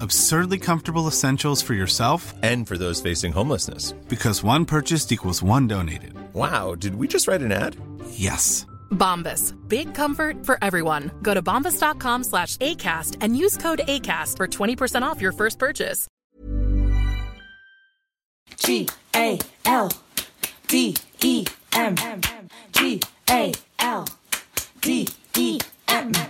Absurdly comfortable essentials for yourself and for those facing homelessness. Because one purchased equals one donated. Wow, did we just write an ad? Yes. Bombas. Big comfort for everyone. Go to bombas.com slash ACAST and use code ACAST for 20% off your first purchase. G A L D E M. G A L D E M.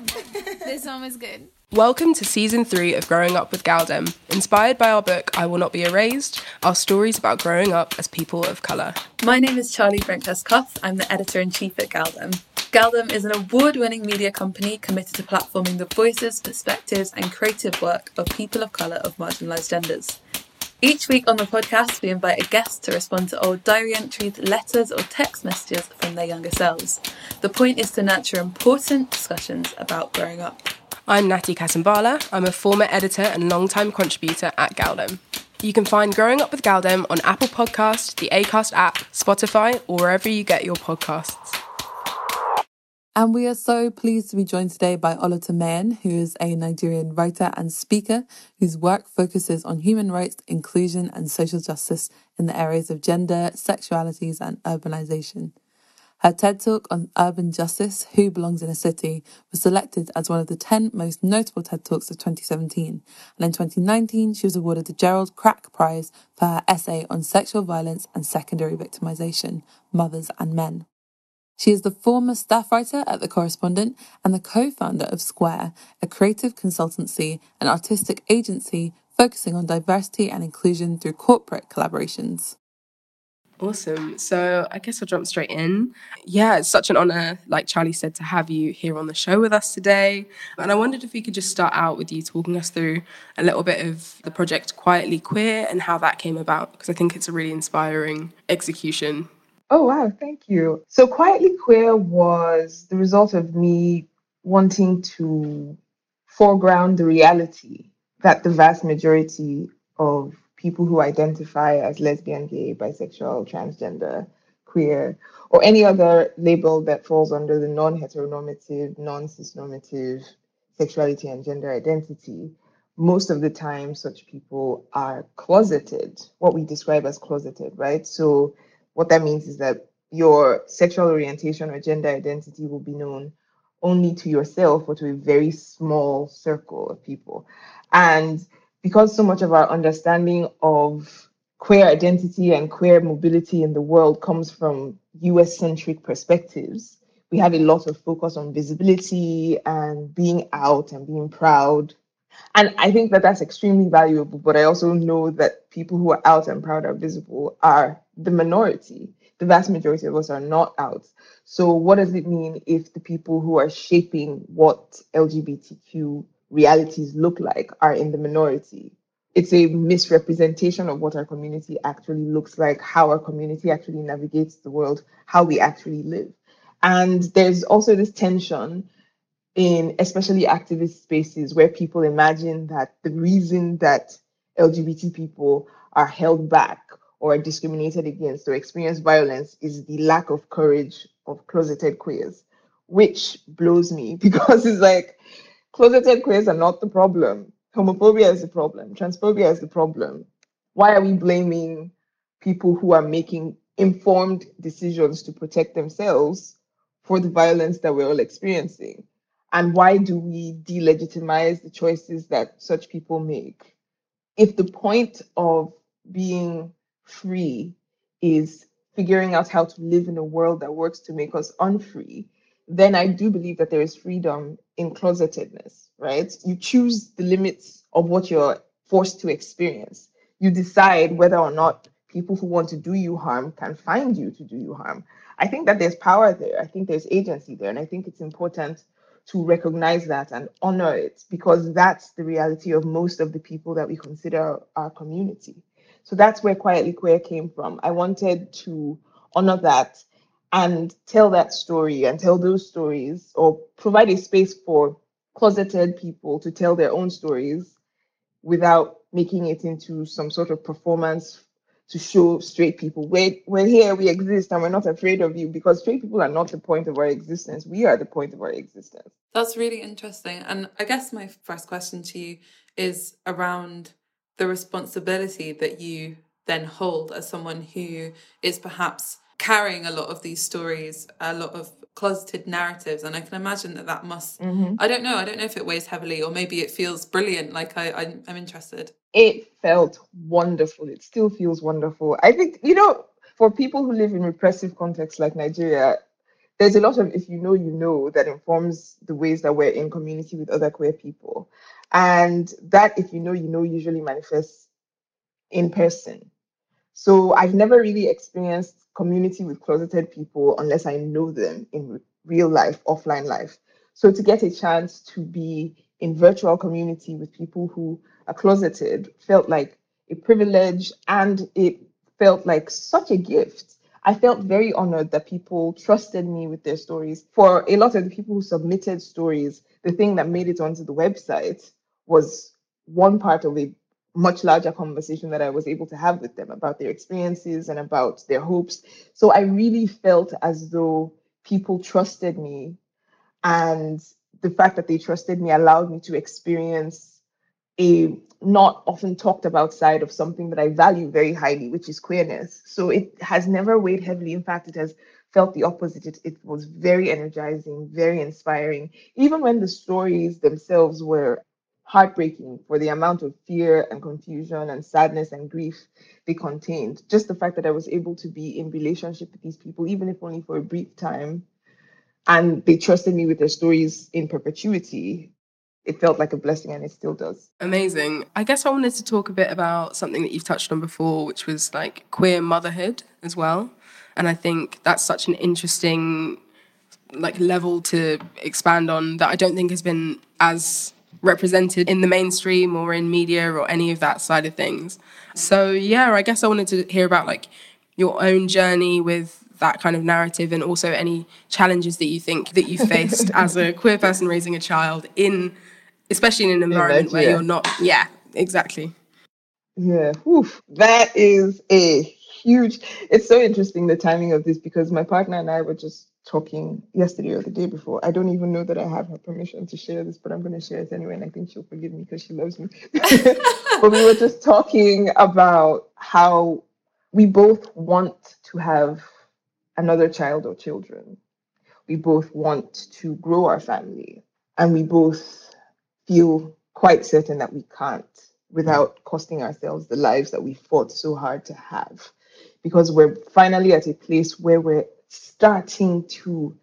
This song is good. Welcome to season three of Growing Up with Galdem, inspired by our book I Will Not Be Erased, our stories about growing up as people of colour. My name is Charlie Brinkhurst Cuff. I'm the editor in chief at Galdem. Galdem is an award winning media company committed to platforming the voices, perspectives, and creative work of people of colour of marginalised genders. Each week on the podcast, we invite a guest to respond to old diary entries, letters, or text messages from their younger selves. The point is to nurture important discussions about growing up. I'm Natty Kasambala. I'm a former editor and long-time contributor at Galdem. You can find Growing Up with Galdem on Apple Podcast, the Acast app, Spotify, or wherever you get your podcasts. And we are so pleased to be joined today by OluTimehin, who is a Nigerian writer and speaker whose work focuses on human rights, inclusion, and social justice in the areas of gender, sexualities, and urbanization. Her TED Talk on urban justice, Who Belongs in a City, was selected as one of the 10 most notable TED Talks of 2017. And in 2019, she was awarded the Gerald Kraak Prize for her essay on sexual violence and secondary victimization, Mothers and Men. She is the former staff writer at The Correspondent and the co founder of Square, a creative consultancy and artistic agency focusing on diversity and inclusion through corporate collaborations. Awesome. So I guess I'll jump straight in. Yeah, it's such an honor, like Charlie said, to have you here on the show with us today. And I wondered if we could just start out with you talking us through a little bit of the project Quietly Queer and how that came about, because I think it's a really inspiring execution. Oh, wow. Thank you. So Quietly Queer was the result of me wanting to foreground the reality that the vast majority of people who identify as lesbian, gay, bisexual, transgender, queer, or any other label that falls under the non heteronormative, non cisnormative sexuality and gender identity most of the time such people are closeted, what we describe as closeted, right? So what that means is that your sexual orientation or gender identity will be known only to yourself or to a very small circle of people. And because so much of our understanding of queer identity and queer mobility in the world comes from US centric perspectives, we have a lot of focus on visibility and being out and being proud. And I think that that's extremely valuable, but I also know that people who are out and proud are visible are the minority. The vast majority of us are not out. So, what does it mean if the people who are shaping what LGBTQ realities look like are in the minority? It's a misrepresentation of what our community actually looks like, how our community actually navigates the world, how we actually live. And there's also this tension in especially activist spaces where people imagine that the reason that LGBT people are held back or discriminated against or experience violence is the lack of courage of closeted queers, which blows me because it's like closeted queers are not the problem. Homophobia is the problem. Transphobia is the problem. Why are we blaming people who are making informed decisions to protect themselves for the violence that we're all experiencing? And why do we delegitimize the choices that such people make? If the point of being free is figuring out how to live in a world that works to make us unfree, then I do believe that there is freedom in closetedness, right? You choose the limits of what you're forced to experience. You decide whether or not people who want to do you harm can find you to do you harm. I think that there's power there. I think there's agency there. And I think it's important to recognize that and honor it because that's the reality of most of the people that we consider our community. So that's where Quietly Queer came from. I wanted to honor that and tell that story and tell those stories or provide a space for closeted people to tell their own stories without making it into some sort of performance to show straight people we're, we're here we exist and we're not afraid of you because straight people are not the point of our existence. We are the point of our existence. That's really interesting. And i guess my first question to you is around the responsibility that you then hold as someone who is perhaps carrying a lot of these stories, a lot of closeted narratives, and I can imagine that that must. Mhm. I don't know. I don't know if it weighs heavily, or maybe it feels brilliant. Like I, I I'm interested. it felt wonderful it still feels wonderful i think you know for people who live in repressive contexts like nigeria there's a lot of if you know you know that informs the ways that we're in community with other queer people and that if you know you know usually manifests in person so I've never really experienced community with closeted people unless I know them in real life, offline life. So to get a chance to be in virtual community with people who are closeted felt like a privilege and it felt like such a gift. I felt very honored that people trusted me with their stories. For a lot of the people who submitted stories, the thing that made it onto the website was one part of a much larger conversation that I was able to have with them about their experiences and about their hopes. So I really felt as though people trusted me. And the fact that they trusted me allowed me to experience a not often talked about side of something that I value very highly, which is queerness. So it has never weighed heavily. In fact, it has felt the opposite. It, it was very energizing, very inspiring. Even when the stories themselves were heartbreaking for the amount of fear and confusion and sadness and grief they contained. Just the fact that I was able to be in relationship with these people, even if only for a brief time, and they trusted me with their stories in perpetuity. It felt like a blessing and it still does. Amazing. I guess I wanted to talk a bit about something that you've touched on before, which was like queer motherhood as well. And I think that's such an interesting like level to expand on that I don't think has been as represented in the mainstream or in media or any of that side of things. So yeah, I guess I wanted to hear about like your own journey with that kind of narrative and also any challenges that you think that you faced as a queer person raising a child in especially in an environment where Nigeria. you're not yeah, exactly. Yeah, oof, that is a huge. It's so interesting the timing of this because my partner and I were just talking yesterday or the day before. I don't even know that I have her permission to share this, but I'm going to share it anyway. And I think she'll forgive me because she loves me. but we were just talking about how we both want to have another child or children. We both want to grow our family. And we both feel quite certain that we can't without costing ourselves the lives that we fought so hard to have. Because we're finally at a place where we're starting to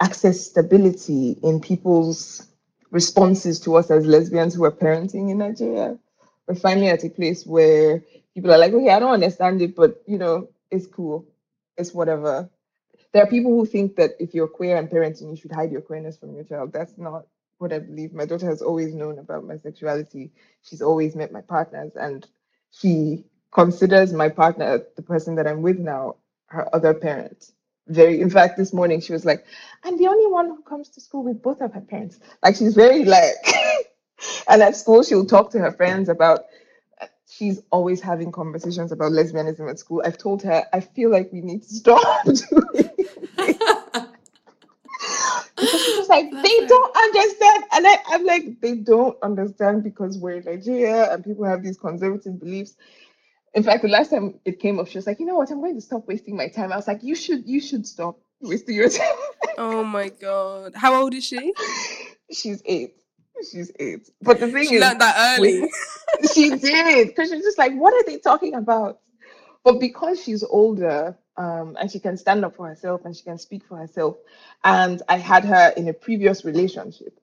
access stability in people's responses to us as lesbians who are parenting in Nigeria. We're finally at a place where people are like, okay, I don't understand it, but you know, it's cool. It's whatever. There are people who think that if you're queer and parenting, you should hide your queerness from your child. That's not what I believe. My daughter has always known about my sexuality. She's always met my partners, and she considers my partner, the person that I'm with now, her other parent. Very, in fact, this morning she was like, I'm the only one who comes to school with both of her parents. Like, she's very like, and at school, she'll talk to her friends about she's always having conversations about lesbianism at school. I've told her I feel like we need to stop doing because she's just like they don't understand, and I, I'm like they don't understand because we're in Nigeria and people have these conservative beliefs. In fact, the last time it came up, she was like, "You know what? I'm going to stop wasting my time." I was like, "You should, you should stop wasting your time." oh my god! How old is she? She's eight. She's eight. But the thing she is, learned that early. she did because she's just like, "What are they talking about?" But because she's older, um, and she can stand up for herself and she can speak for herself, and I had her in a previous relationship,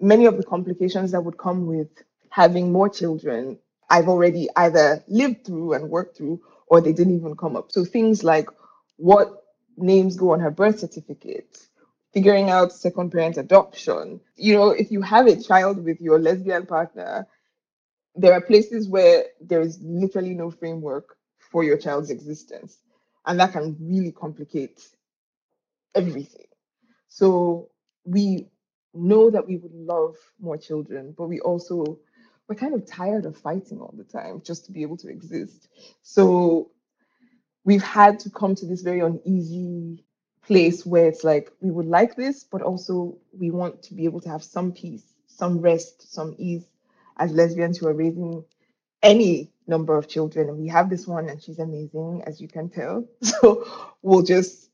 many of the complications that would come with having more children I've already either lived through and worked through, or they didn't even come up. So things like what names go on her birth certificate, figuring out second parent adoption. You know, if you have a child with your lesbian partner, there are places where there is literally no framework for your child's existence. And that can really complicate everything. So we know that we would love more children, but we also we're kind of tired of fighting all the time just to be able to exist. So we've had to come to this very uneasy place where it's like we would like this, but also we want to be able to have some peace, some rest, some ease as lesbians who are raising any number of children. And we have this one, and she's amazing, as you can tell. So we'll just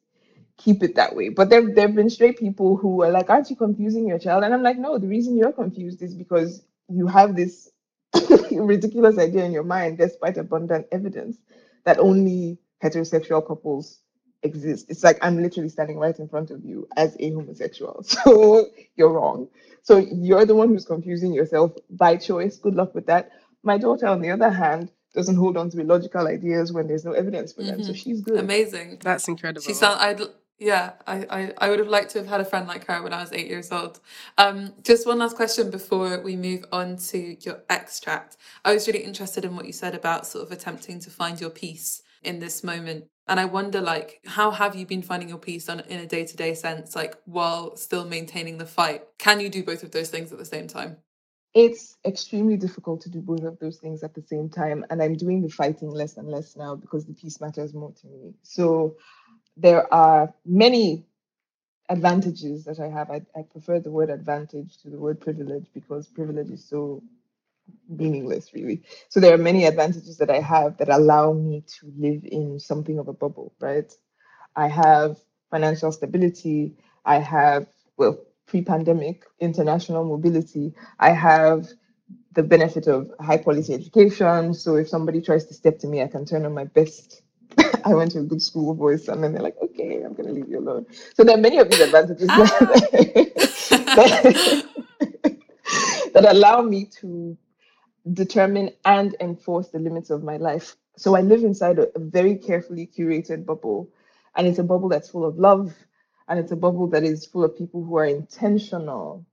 keep it that way. But there, there have been straight people who are like, Aren't you confusing your child? And I'm like, No, the reason you're confused is because you have this ridiculous idea in your mind, despite abundant evidence, that only heterosexual couples exist. It's like I'm literally standing right in front of you as a homosexual. So you're wrong. So you're the one who's confusing yourself by choice. Good luck with that. My daughter, on the other hand, doesn't hold on to illogical ideas when there's no evidence for them. So Mhm. she's good. Amazing. That's incredible. She sound. Yeah, I, I, I would have liked to have had a friend like her when I was eight years old. Um, just one last question before we move on to your extract. I was really interested in what you said about sort of attempting to find your peace in this moment. And I wonder, like, how have you been finding your peace on in a day to day sense, like while still maintaining the fight? Can you do both of those things at the same time? It's extremely difficult to do both of those things at the same time. And I'm doing the fighting less and less now because the peace matters more to me. So there are many advantages that I have. I, I prefer the word advantage to the word privilege because privilege is so meaningless, really. So there are many advantages that I have that allow me to live in something of a bubble, right? I have financial stability. I have, well, pre pandemic international mobility. I have the benefit of high quality education. So if somebody tries to step to me, I can turn on my best. I went to a good school voice, and then they're like, okay, I'm going to leave you alone. So there are many of these advantages ah. that, that allow me to determine and enforce the limits of my life. So I live inside a, a very carefully curated bubble, and it's a bubble that's full of love, and it's a bubble that is full of people who are intentional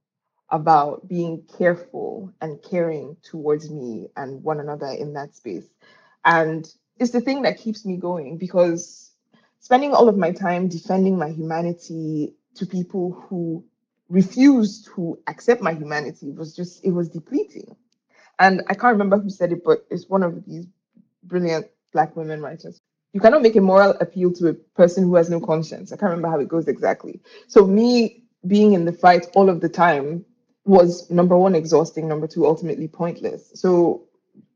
about being careful and caring towards me and one another in that space. And it's the thing that keeps me going because spending all of my time defending my humanity to people who refused to accept my humanity was just, it was depleting. And I can't remember who said it, but it's one of these brilliant Black women writers. you cannot make a moral appeal to a person who has no conscience. I can't remember how it goes exactly. So me being in the fight all of the time was number one exhausting, number two ultimately pointless. So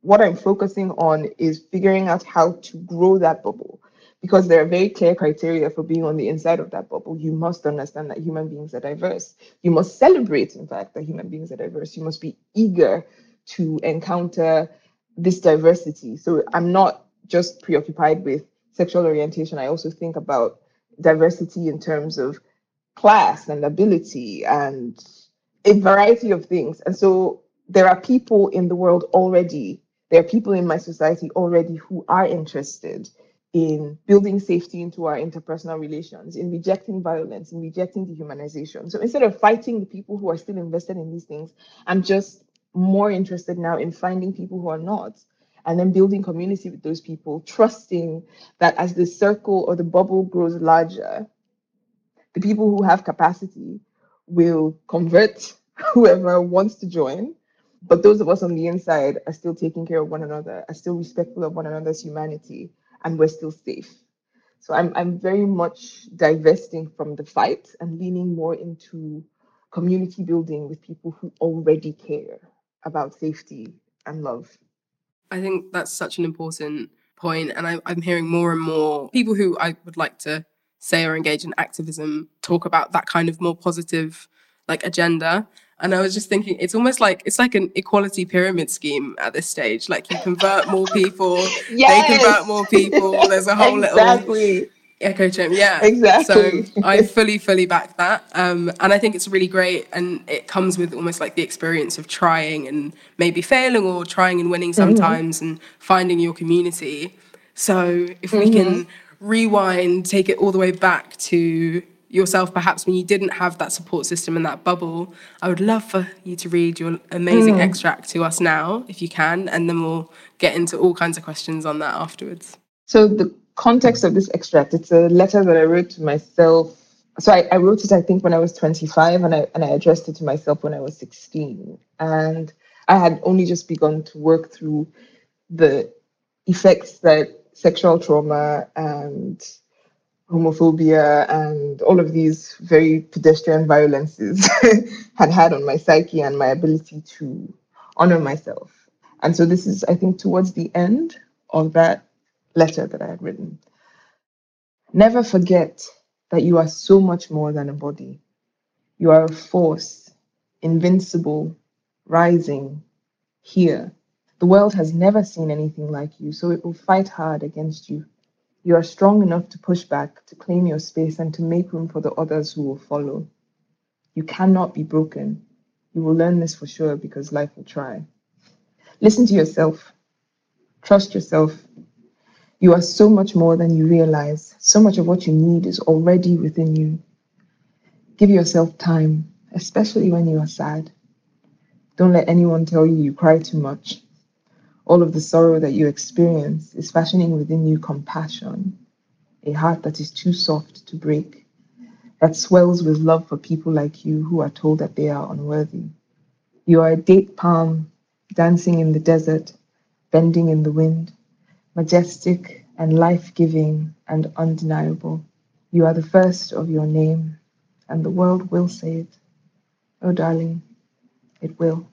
what I'm focusing on is figuring out how to grow that bubble because there are very clear criteria for being on the inside of that bubble. You must understand that human beings are diverse. You must celebrate, in fact, that human beings are diverse. You must be eager to encounter this diversity. So I'm not just preoccupied with sexual orientation. I also think about diversity in terms of class and ability and a variety of things. And so there are people in the world already, there are people in my society already who are interested in building safety into our interpersonal relations, in rejecting violence, in rejecting dehumanization. So instead of fighting the people who are still invested in these things, I'm just more interested now in finding people who are not and then building community with those people, trusting that as the circle or the bubble grows larger, the people who have capacity will convert whoever wants to join. But those of us on the inside are still taking care of one another, are still respectful of one another's humanity, and we're still safe. So I'm I'm very much divesting from the fight and leaning more into community building with people who already care about safety and love. I think that's such an important point, and I, I'm hearing more and more people who I would like to say are engaged in activism talk about that kind of more positive like agenda and I was just thinking, it's almost like it's like an equality pyramid scheme at this stage. Like you convert more people, yes! they convert more people. There's a whole exactly. little echo chamber. Yeah, exactly. So I fully, fully back that, um, and I think it's really great. And it comes with almost like the experience of trying and maybe failing, or trying and winning mm-hmm. sometimes, mm-hmm. and finding your community. So if mm-hmm. we can rewind, take it all the way back to yourself perhaps when you didn't have that support system and that bubble i would love for you to read your amazing mm. extract to us now if you can and then we'll get into all kinds of questions on that afterwards. So the context of this extract it's a letter that i wrote to myself. So I, I wrote it i think when i was 25 and I, and I addressed it to myself when i was 16 and i had only just begun to work through the effects that sexual trauma and homophobia and all of these very pedestrian violences had had on my psyche and my ability to honor myself. And so this is, I think, towards the end of that letter that I had written. Never forget that you are so much more than a body. You are a force, invincible, rising, here. The world has never seen anything like you, so it will fight hard against you you are strong enough to push back, to claim your space, and to make room for the others who will follow. You cannot be broken. You will learn this for sure because life will try. Listen to yourself. Trust yourself. You are so much more than you realize. So much of what you need is already within you. Give yourself time, especially when you are sad. Don't let anyone tell you you cry too much all of the sorrow that you experience is fashioning within you compassion, a heart that is too soft to break, that swells with love for people like you who are told that they are unworthy. You are a date palm dancing in the desert, bending in the wind, majestic and life giving and undeniable. You are the first of your name, and the world will say it. Oh, darling, it will.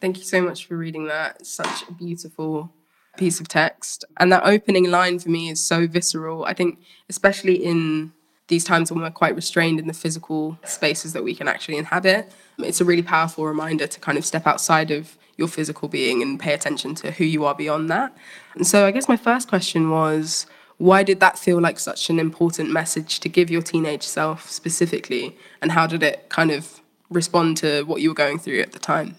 Thank you so much for reading that. such a beautiful piece of text. And that opening line for me is so visceral. I think, especially in these times when we're quite restrained in the physical spaces that we can actually inhabit, it's a really powerful reminder to kind of step outside of your physical being and pay attention to who you are beyond that. And so, I guess my first question was why did that feel like such an important message to give your teenage self specifically? And how did it kind of respond to what you were going through at the time?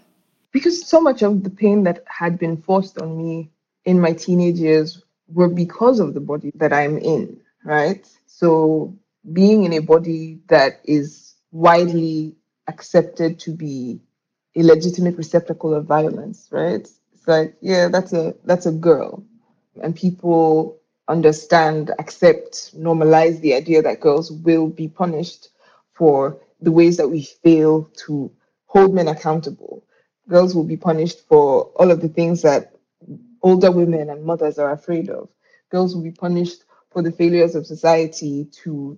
Because so much of the pain that had been forced on me in my teenage years were because of the body that I'm in, right? So being in a body that is widely accepted to be a legitimate receptacle of violence, right? It's like, yeah, that's a that's a girl. And people understand, accept, normalize the idea that girls will be punished for the ways that we fail to hold men accountable girls will be punished for all of the things that older women and mothers are afraid of. girls will be punished for the failures of society to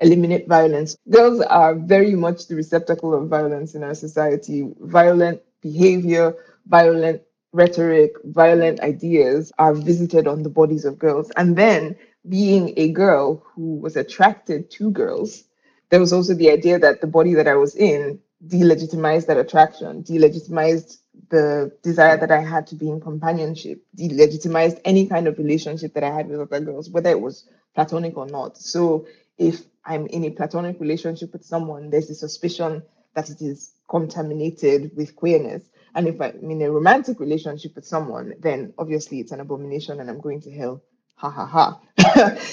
eliminate violence. Girls are very much the receptacle of violence in our society. Violent behavior, violent rhetoric, violent ideas are visited on the bodies of girls. And then, being a girl who was attracted to girls, there was also the idea that the body that I was in delegitimized that attraction, delegitimized the desire that I had to be in companionship, delegitimized any kind of relationship that I had with other girls, whether it was platonic or not. So if I'm in a platonic relationship with someone, there's a suspicion that it is contaminated with queerness. And if I'm in a romantic relationship with someone, then obviously it's an abomination and I'm going to hell. Ha ha ha.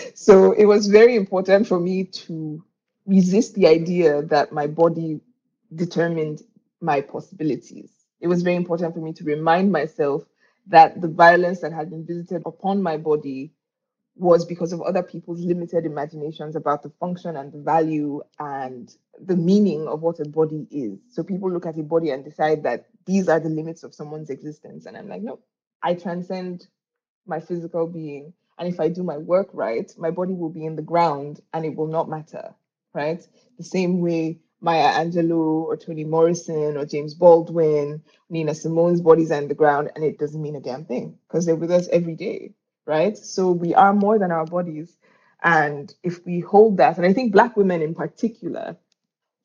so it was very important for me to resist the idea that my body determined my possibilities. It was very important for me to remind myself that the violence that had been visited upon my body was because of other people's limited imaginations about the function and the value and the meaning of what a body is. So people look at a body and decide that these are the limits of someone's existence. And I'm like, no, I transcend my physical being. And if I do my work right, my body will be in the ground and it will not matter, right? The same way Maya Angelou or Toni Morrison or James Baldwin, Nina Simone's bodies in the ground and it doesn't mean a damn thing because they're with us every day right? So we are more than our bodies. And if we hold that, and I think Black women in particular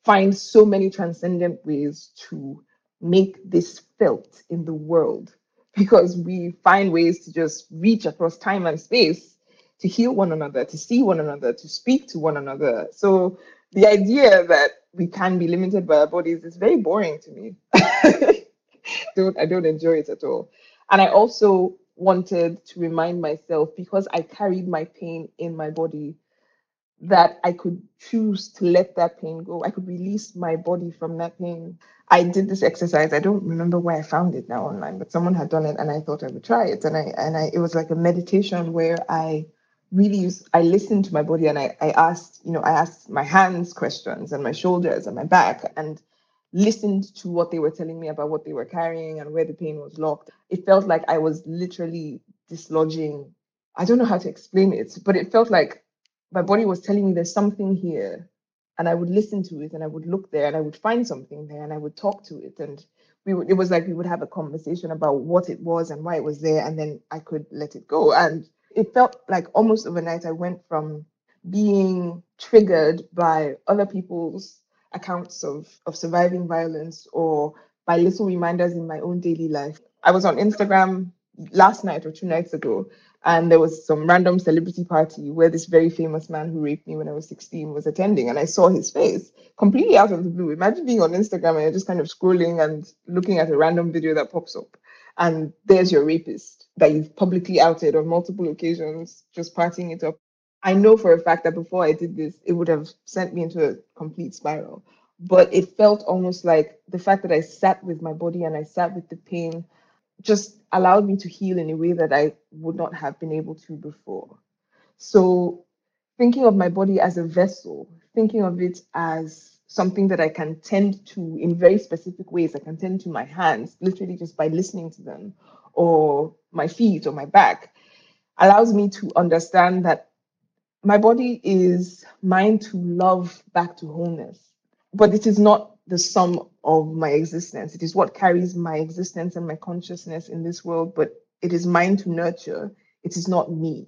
find so many transcendent ways to make this felt in the world because we find ways to just reach across time and space to heal one another, to see one another, to speak to one another. So the idea that we can be limited by our bodies is very boring to me. don't I don't enjoy it at all. And I also wanted to remind myself because I carried my pain in my body that I could choose to let that pain go. I could release my body from that pain. I did this exercise. I don't remember where I found it now online, but someone had done it and I thought I would try it. And I and I it was like a meditation where I really I listened to my body and I, I asked, you know, I asked my hands questions and my shoulders and my back. And listened to what they were telling me about what they were carrying and where the pain was locked, it felt like I was literally dislodging. I don't know how to explain it, but it felt like my body was telling me there's something here. And I would listen to it and I would look there and I would find something there and I would talk to it. And we would, it was like we would have a conversation about what it was and why it was there. And then I could let it go. And it felt like almost overnight I went from being triggered by other people's accounts of, of surviving violence or by little reminders in my own daily life. I was on Instagram last night or two nights ago, and there was some random celebrity party where this very famous man who raped me when I was 16 was attending, and I saw his face completely out of the blue. Imagine being on Instagram and just kind of scrolling and looking at a random video that pops up, and there's your rapist that you've publicly outed on multiple occasions, just partying it up. I know for a fact that before I did this, it would have sent me into a complete spiral. But it felt almost like the fact that I sat with my body and I sat with the pain just allowed me to heal in a way that I would not have been able to before. So, thinking of my body as a vessel, thinking of it as something that I can tend to in very specific ways. I can tend to my hands, literally just by listening to them, or my feet or my back, allows me to understand that my body is mine to love back to wholeness, but it is not the sum of my existence. It is what carries my existence and my consciousness in this world, but it is mine to nurture. It is not me.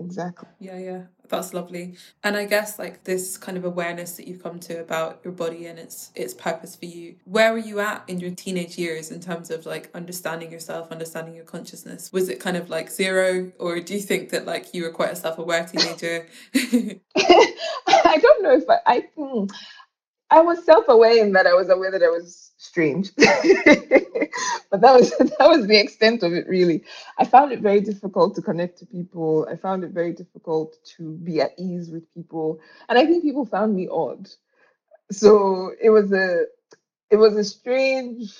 Exactly. Yeah, yeah. That's lovely. And I guess like this kind of awareness that you've come to about your body and its its purpose for you. Where were you at in your teenage years in terms of like understanding yourself, understanding your consciousness? Was it kind of like zero or do you think that like you were quite a self-aware teenager? I don't know if I, I hmm, I was self-aware in that I was aware that I was strange. but that was that was the extent of it really. I found it very difficult to connect to people. I found it very difficult to be at ease with people. And I think people found me odd. So it was a it was a strange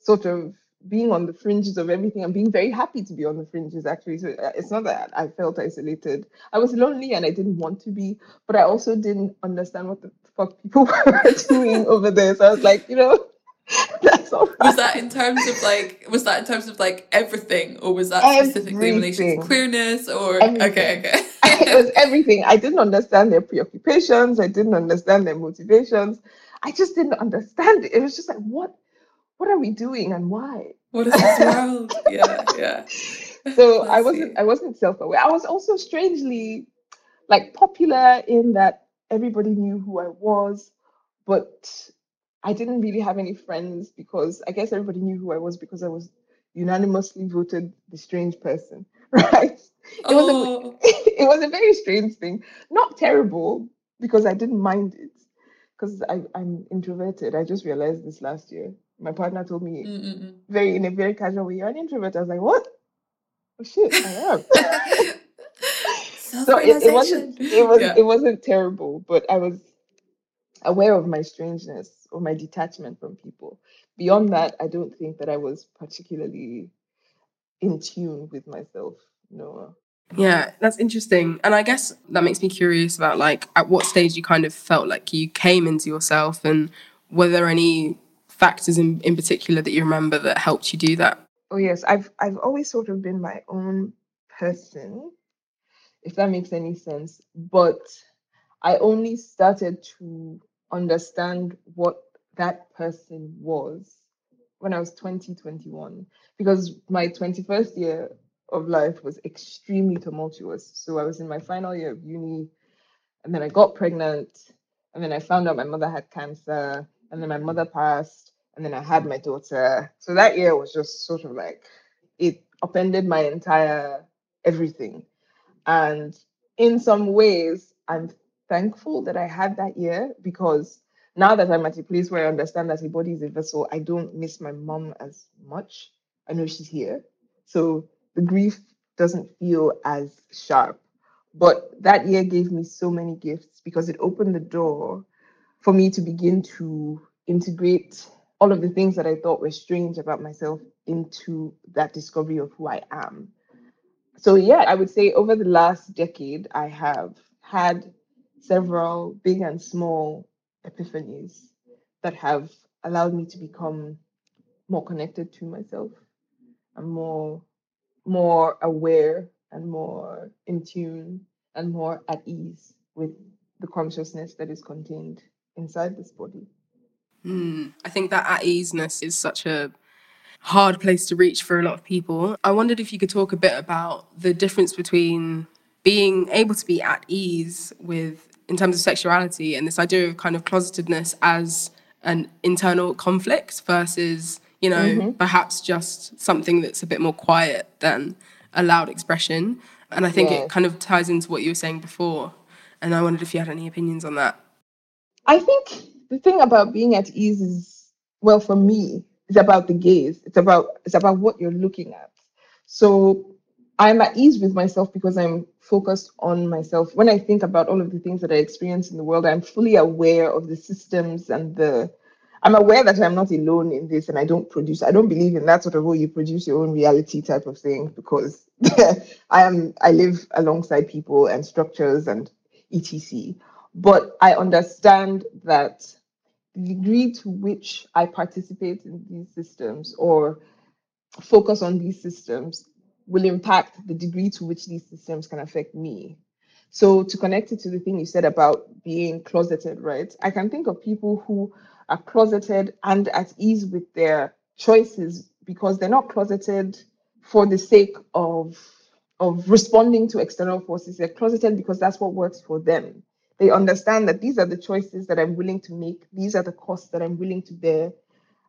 sort of being on the fringes of everything and being very happy to be on the fringes actually so uh, it's not that i felt isolated i was lonely and i didn't want to be but i also didn't understand what the fuck people were doing over there so i was like you know that's all right. was that in terms of like was that in terms of like everything or was that specifically in relation to Everything. queerness or Everything. okay okay. It was everything. I didn't understand their preoccupations. I didn't understand their motivations. I just didn't understand it. It was just like what what are we doing and why? What is this world? Yeah yeah. So I wasn't I wasn't self-aware. I was also strangely like popular in that everybody knew who I was, but I didn't really have any friends because I guess everybody knew who I was because I was unanimously voted the strange person, right? It was Oh. a it was a very strange thing. Not terrible because I didn't mind it because I'm introverted. I just realized this last year. My partner told me Mm-mm-mm. very in a very casual way, you're an introvert. I was like, what? Oh shit, I am. so it, it wasn't it was Yeah. it wasn't terrible, but I was aware of my strangeness or my detachment from people. Beyond that, I don't think that I was particularly in tune with myself. No. Yeah, that's interesting. And I guess that makes me curious about like at what stage you kind of felt like you came into yourself and were there any factors in, in particular that you remember that helped you do that? Oh yes, I've I've always sort of been my own person, if that makes any sense. But I only started to understand what that person was when I was 20, 21, because my 21st year of life was extremely tumultuous. So I was in my final year of uni, and then I got pregnant, and then I found out my mother had cancer, and then my mother passed, and then I had my daughter. So that year was just sort of like it upended my entire everything. And in some ways, I'm thankful that I had that year because now that I'm at a place where I understand that a body is a vessel, I don't miss my mom as much. I know she's here. So the grief doesn't feel as sharp. But that year gave me so many gifts because it opened the door for me to begin to integrate all of the things that I thought were strange about myself into that discovery of who I am. So, yeah, I would say over the last decade, I have had several big and small epiphanies that have allowed me to become more connected to myself and more more aware and more in tune and more at ease with the consciousness that is contained inside this body. Hmm. I think that at easeness is such a hard place to reach for a lot of people. I wondered if you could talk a bit about the difference between being able to be at ease with in terms of sexuality and this idea of kind of closetedness as an internal conflict versus you know Mhm. perhaps just something that's a bit more quiet than a loud expression and i think Yes. it kind of ties into what you were saying before and i wondered if you had any opinions on that I think the thing about being at ease is, well, for me, it's about the gaze. It's about it's about what you're looking at. So I'm at ease with myself because I'm focused on myself. When I think about all of the things that I experience in the world, I'm fully aware of the systems and the I'm aware that I'm not alone in this and I don't produce, I don't believe in that sort of, oh, you produce your own reality type of thing because I am, I live alongside people and structures and etc. But I understand that the degree to which I participate in these systems or focus on these systems will impact the degree to which these systems can affect me. So to connect it to the thing you said about being closeted, right? I can think of people who are closeted and at ease with their choices because they're not closeted for the sake of of responding to external forces. They're closeted because that's what works for them. They understand that these are the choices that I'm willing to make. These are the costs that I'm willing to bear.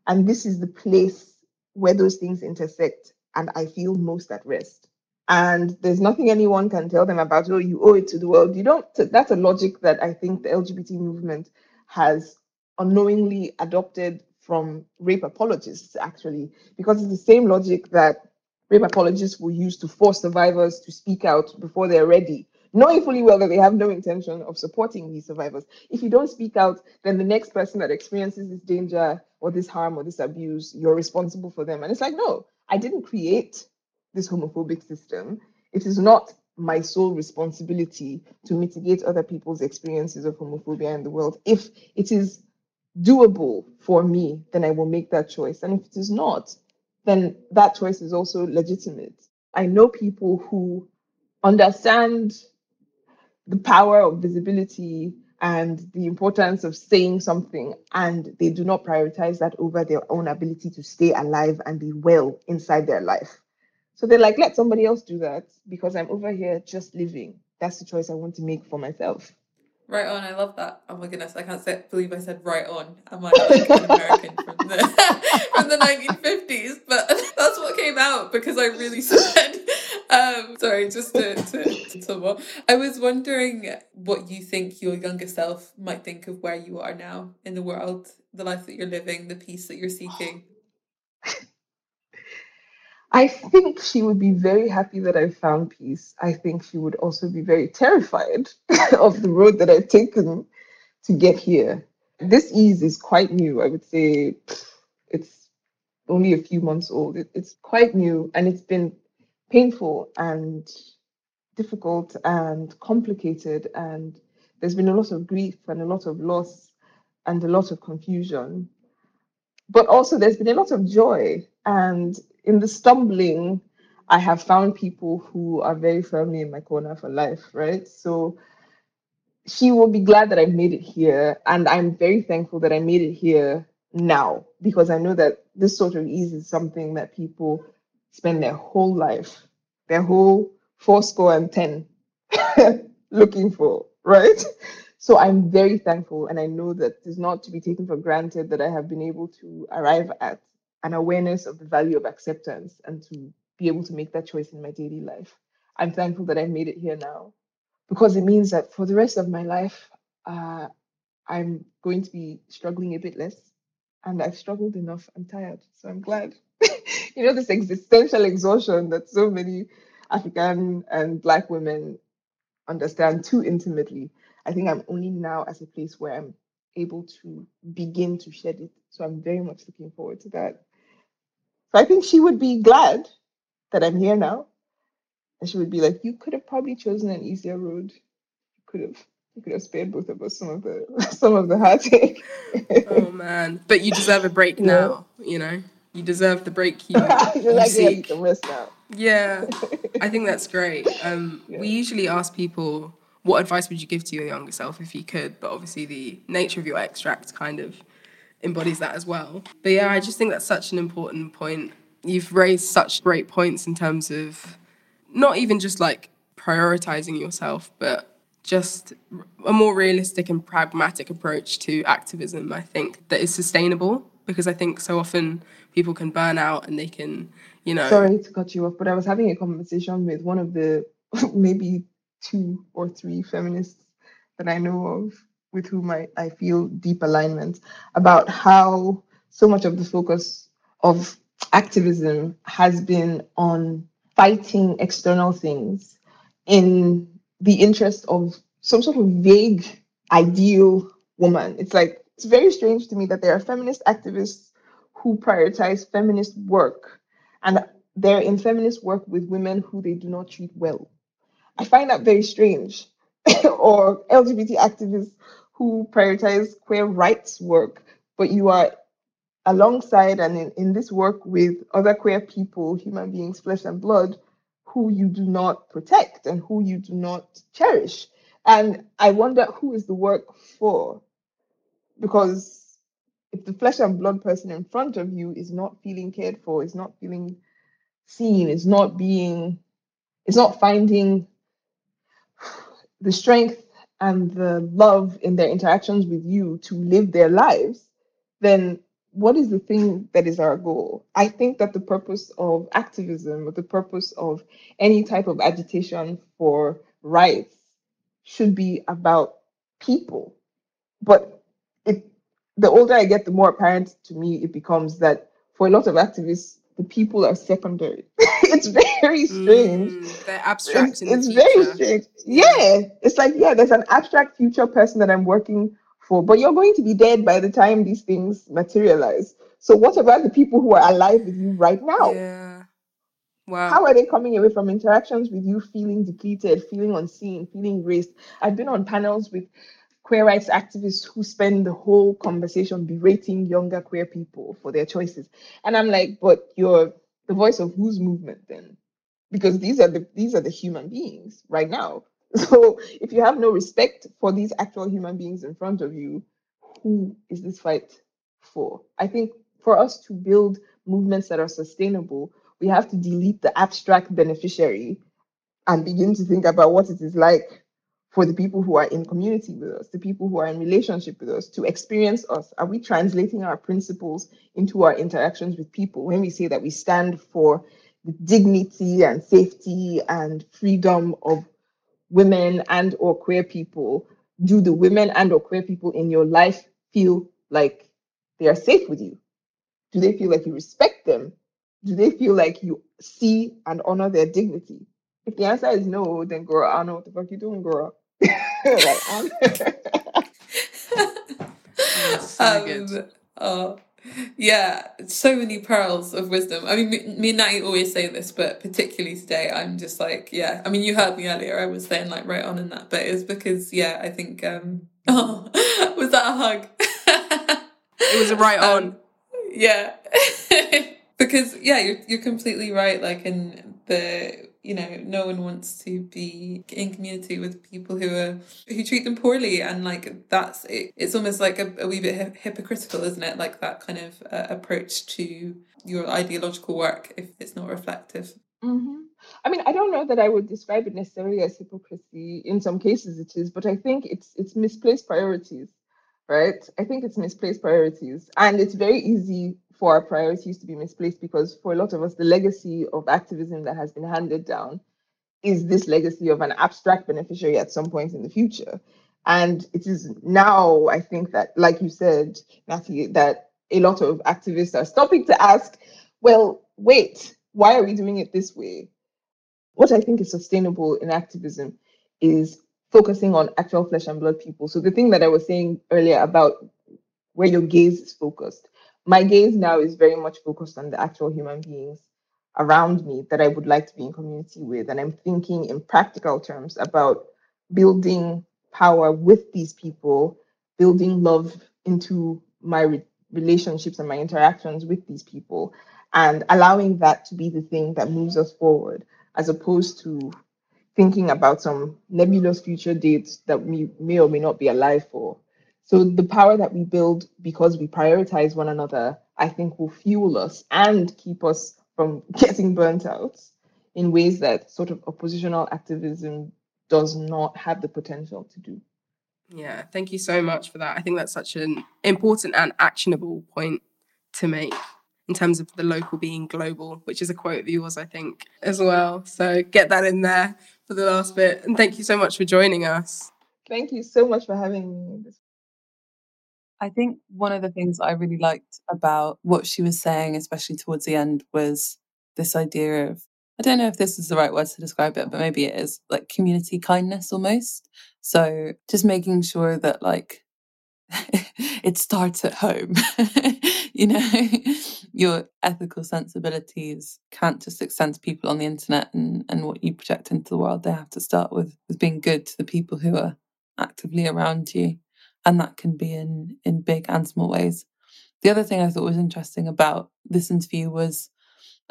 And this is the place where those things intersect and I feel most at rest. And there's nothing anyone can tell them about, oh, you owe it to the world. You don't, that's a logic that I think the LGBT movement has unknowingly adopted from rape apologists, actually, because it's the same logic that rape apologists will use to force survivors to speak out before they're ready, knowing fully well that they have no intention of supporting these survivors. If you don't speak out, then the next person that experiences this danger or this harm or this abuse, you're responsible for them. And it's like, no, I didn't create this homophobic system. It is not my sole responsibility to mitigate other people's experiences of homophobia in the world. If it is doable for me, then I will make that choice. And if it is not, then that choice is also legitimate. I know people who understand the power of visibility and the importance of saying something, and they do not prioritize that over their own ability to stay alive and be well inside their life. So they're like, let somebody else do that because I'm over here just living. That's the choice I want to make for myself. Right on, I love that. Oh my goodness, I can't say, believe I said right on. I'm like, like an American from the from the 1950s, but that's what came out because I really said. Um, sorry, just to to, to up. I was wondering what you think your younger self might think of where you are now in the world, the life that you're living, the peace that you're seeking. I think she would be very happy that I found peace. I think she would also be very terrified of the road that I've taken to get here. This ease is quite new. I would say it's only a few months old. It, it's quite new and it's been painful and difficult and complicated. And there's been a lot of grief and a lot of loss and a lot of confusion. But also, there's been a lot of joy. And in the stumbling, I have found people who are very firmly in my corner for life, right? So she will be glad that I made it here. And I'm very thankful that I made it here now because I know that this sort of ease is something that people spend their whole life, their whole four score and 10 looking for, right? So I'm very thankful. And I know that it's not to be taken for granted that I have been able to arrive at an awareness of the value of acceptance and to be able to make that choice in my daily life. I'm thankful that I've made it here now because it means that for the rest of my life, uh, I'm going to be struggling a bit less. And I've struggled enough. I'm tired. So I'm glad. You know, this existential exhaustion that so many African and Black women understand too intimately. I think I'm only now at a place where I'm able to begin to shed it. So I'm very much looking forward to that. So I think she would be glad that I'm here now. And she would be like, You could have probably chosen an easier road. You could have you could have spared both of us some of the some of the heartache. oh man. But you deserve a break now, you know? You deserve the break you, You're like, yeah, seek. can rest now. Yeah, I think that's great. Um, We usually ask people, what advice would you give to your younger self if you could? But obviously, the nature of your extract kind of embodies that as well. But yeah, I just think that's such an important point. You've raised such great points in terms of not even just like prioritizing yourself, but just a more realistic and pragmatic approach to activism, I think, that is sustainable. Because I think so often people can burn out and they can, you know. Sorry to cut you off, but I was having a conversation with one of the maybe two or three feminists that I know of with whom I, I feel deep alignment about how so much of the focus of activism has been on fighting external things in the interest of some sort of vague ideal woman. It's like it's very strange to me that there are feminist activists who prioritize feminist work and they're in feminist work with women who they do not treat well. I find that very strange. or LGBT activists who prioritize queer rights work, but you are alongside and in, in this work with other queer people, human beings, flesh and blood, who you do not protect and who you do not cherish. And I wonder who is the work for? Because if the flesh and blood person in front of you is not feeling cared for, is not feeling seen, is not being, is not finding the strength and the love in their interactions with you to live their lives, then what is the thing that is our goal? I think that the purpose of activism or the purpose of any type of agitation for rights should be about people. But the older I get, the more apparent to me it becomes that for a lot of activists, the people are secondary. it's very strange. Mm, they're abstract. It's, in the very strange. Yeah. It's like, yeah, there's an abstract future person that I'm working for, but you're going to be dead by the time these things materialize. So what about the people who are alive with you right now? Yeah. Wow. How are they coming away from interactions with you feeling depleted, feeling unseen, feeling raised? I've been on panels with queer rights activists who spend the whole conversation berating younger queer people for their choices. And I'm like, but you're the voice of whose movement then? Because these are the these are the human beings right now. So if you have no respect for these actual human beings in front of you, who is this fight for? I think for us to build movements that are sustainable, we have to delete the abstract beneficiary and begin to think about what it is like for the people who are in community with us, the people who are in relationship with us, to experience us. Are we translating our principles into our interactions with people when we say that we stand for the dignity and safety and freedom of women and or queer people? Do the women and or queer people in your life feel like they are safe with you? Do they feel like you respect them? Do they feel like you see and honor their dignity? If the answer is no, then girl, I don't know what the fuck you doing, girl. Like, I'm- um, oh, yeah, so many pearls of wisdom. I mean, me, me and Natty always say this, but particularly today, I'm just like, yeah. I mean, you heard me earlier. I was saying like right on in that, but it's because, yeah, I think. um Oh, was that a hug? It was a right on. Um, yeah. because yeah, you're you're completely right. Like in the you know, no one wants to be in community with people who are who treat them poorly, and like that's it, it's almost like a, a wee bit hy- hypocritical, isn't it? Like that kind of uh, approach to your ideological work if it's not reflective. Mhm. I mean, I don't know that I would describe it necessarily as hypocrisy. In some cases, it is, but I think it's it's misplaced priorities, right? I think it's misplaced priorities, and it's very easy for our priorities to be misplaced because for a lot of us, the legacy of activism that has been handed down is this legacy of an abstract beneficiary at some point in the future. And it is now, I think that, like you said, Natty, that a lot of activists are stopping to ask, well, wait, why are we doing it this way? What I think is sustainable in activism is focusing on actual flesh and blood people. So the thing that I was saying earlier about where your gaze is focused, my gaze now is very much focused on the actual human beings around me that I would like to be in community with. And I'm thinking in practical terms about building power with these people, building love into my re- relationships and my interactions with these people, and allowing that to be the thing that moves us forward, as opposed to thinking about some nebulous future dates that we may or may not be alive for. So the power that we build because we prioritize one another, I think will fuel us and keep us from getting burnt out in ways that sort of oppositional activism does not have the potential to do. Yeah, thank you so much for that. I think that's such an important and actionable point to make in terms of the local being global, which is a quote of yours, I think, as well. So get that in there for the last bit. And thank you so much for joining us. Thank you so much for having me. I think one of the things I really liked about what she was saying, especially towards the end, was this idea of I don't know if this is the right word to describe it, but maybe it is like community kindness almost. So just making sure that like it starts at home. you know, your ethical sensibilities can't just extend to people on the internet and, and what you project into the world. They have to start with, with being good to the people who are actively around you. And that can be in, in big and small ways. The other thing I thought was interesting about this interview was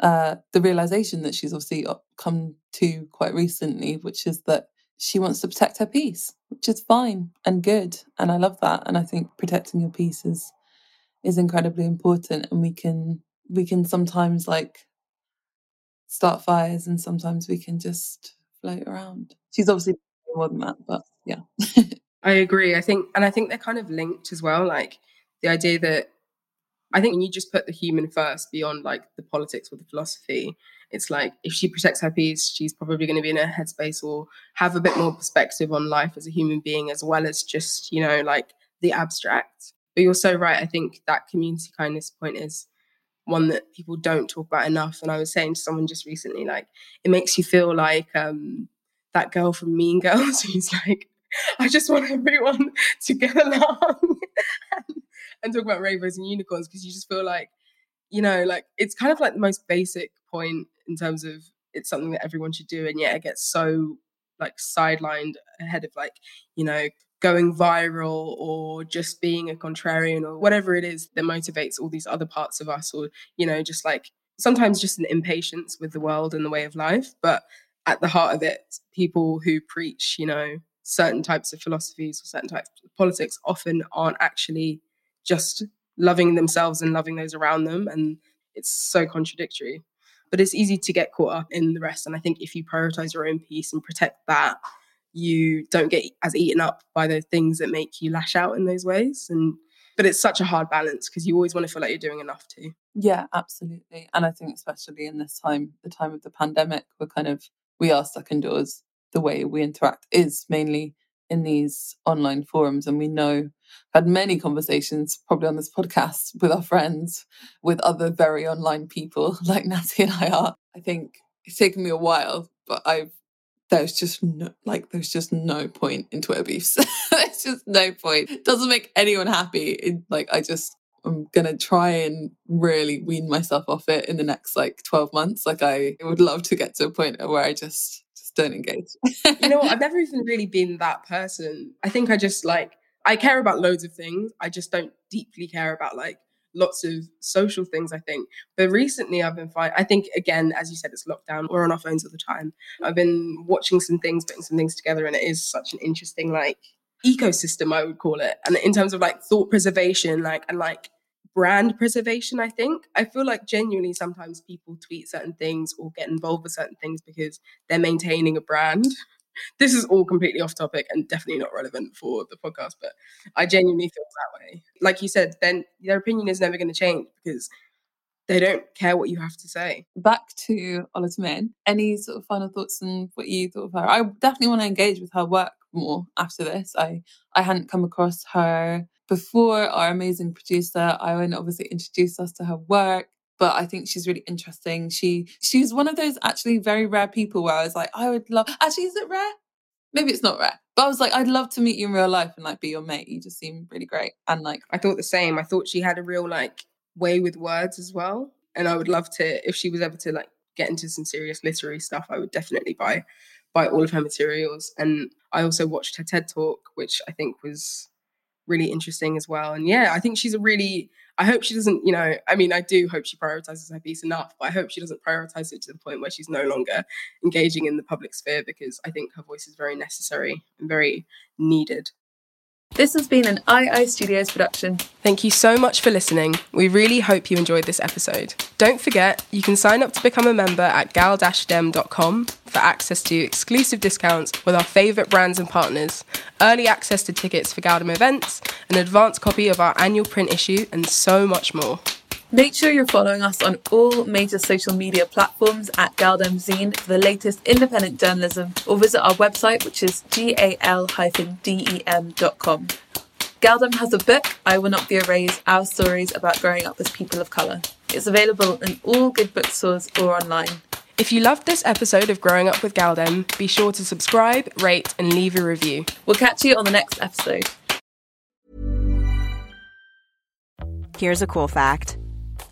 uh, the realization that she's obviously come to quite recently, which is that she wants to protect her peace, which is fine and good, and I love that. And I think protecting your peace is is incredibly important, and we can we can sometimes like start fires, and sometimes we can just float around. She's obviously more than that, but yeah. I agree. I think, and I think they're kind of linked as well. Like the idea that I think when you just put the human first beyond like the politics or the philosophy, it's like if she protects her peace, she's probably going to be in a headspace or have a bit more perspective on life as a human being, as well as just, you know, like the abstract. But you're so right. I think that community kindness point is one that people don't talk about enough. And I was saying to someone just recently, like, it makes you feel like um, that girl from Mean Girls who's like, I just want everyone to get along and talk about rainbows and unicorns because you just feel like, you know, like it's kind of like the most basic point in terms of it's something that everyone should do, and yet it gets so like sidelined ahead of like, you know, going viral or just being a contrarian or whatever it is that motivates all these other parts of us, or, you know, just like sometimes just an impatience with the world and the way of life. But at the heart of it, people who preach, you know, certain types of philosophies or certain types of politics often aren't actually just loving themselves and loving those around them. And it's so contradictory. But it's easy to get caught up in the rest. And I think if you prioritize your own peace and protect that, you don't get as eaten up by the things that make you lash out in those ways. And but it's such a hard balance because you always want to feel like you're doing enough too. Yeah, absolutely. And I think especially in this time, the time of the pandemic, we're kind of we are stuck indoors. The way we interact is mainly in these online forums and we know had many conversations probably on this podcast with our friends with other very online people like Natty and I are. I think it's taken me a while but I've there's just no like there's just no point in Twitter beefs there's just no point. It doesn't make anyone happy. It, like I just I'm gonna try and really wean myself off it in the next like 12 months. Like I would love to get to a point where I just don't engage. you know, I've never even really been that person. I think I just like I care about loads of things. I just don't deeply care about like lots of social things, I think. But recently I've been fine. I think again, as you said, it's lockdown. We're on our phones all the time. I've been watching some things, putting some things together, and it is such an interesting like ecosystem, I would call it. And in terms of like thought preservation, like and like brand preservation, I think. I feel like genuinely sometimes people tweet certain things or get involved with certain things because they're maintaining a brand. This is all completely off topic and definitely not relevant for the podcast, but I genuinely feel that way. Like you said, then their opinion is never going to change because they don't care what you have to say. Back to OluTimehin, any sort of final thoughts on what you thought of her? I definitely want to engage with her work more after this. I I hadn't come across her before our amazing producer, Irene, obviously introduced us to her work. But I think she's really interesting. She she's one of those actually very rare people where I was like, I would love actually, is it rare? Maybe it's not rare. But I was like, I'd love to meet you in real life and like be your mate. You just seem really great. And like I thought the same. I thought she had a real like way with words as well. And I would love to if she was ever to like get into some serious literary stuff, I would definitely buy buy all of her materials. And I also watched her TED talk, which I think was really interesting as well. And yeah, I think she's a really, I hope she doesn't, you know, I mean, I do hope she prioritizes her peace enough, but I hope she doesn't prioritize it to the point where she's no longer engaging in the public sphere because I think her voice is very necessary and very needed. This has been an II Studios production. Thank you so much for listening. We really hope you enjoyed this episode. Don't forget, you can sign up to become a member at gal-dem.com for access to exclusive discounts with our favourite brands and partners, early access to tickets for Galdem events, an advance copy of our annual print issue, and so much more. Make sure you're following us on all major social media platforms at Galdem Zine for the latest independent journalism or visit our website, which is gal-dem.com. Galdem has a book, I Will Not Be Erased, Our Stories About Growing Up as People of Colour. It's available in all good bookstores or online. If you loved this episode of Growing Up with Galdem, be sure to subscribe, rate, and leave a review. We'll catch you on the next episode. Here's a cool fact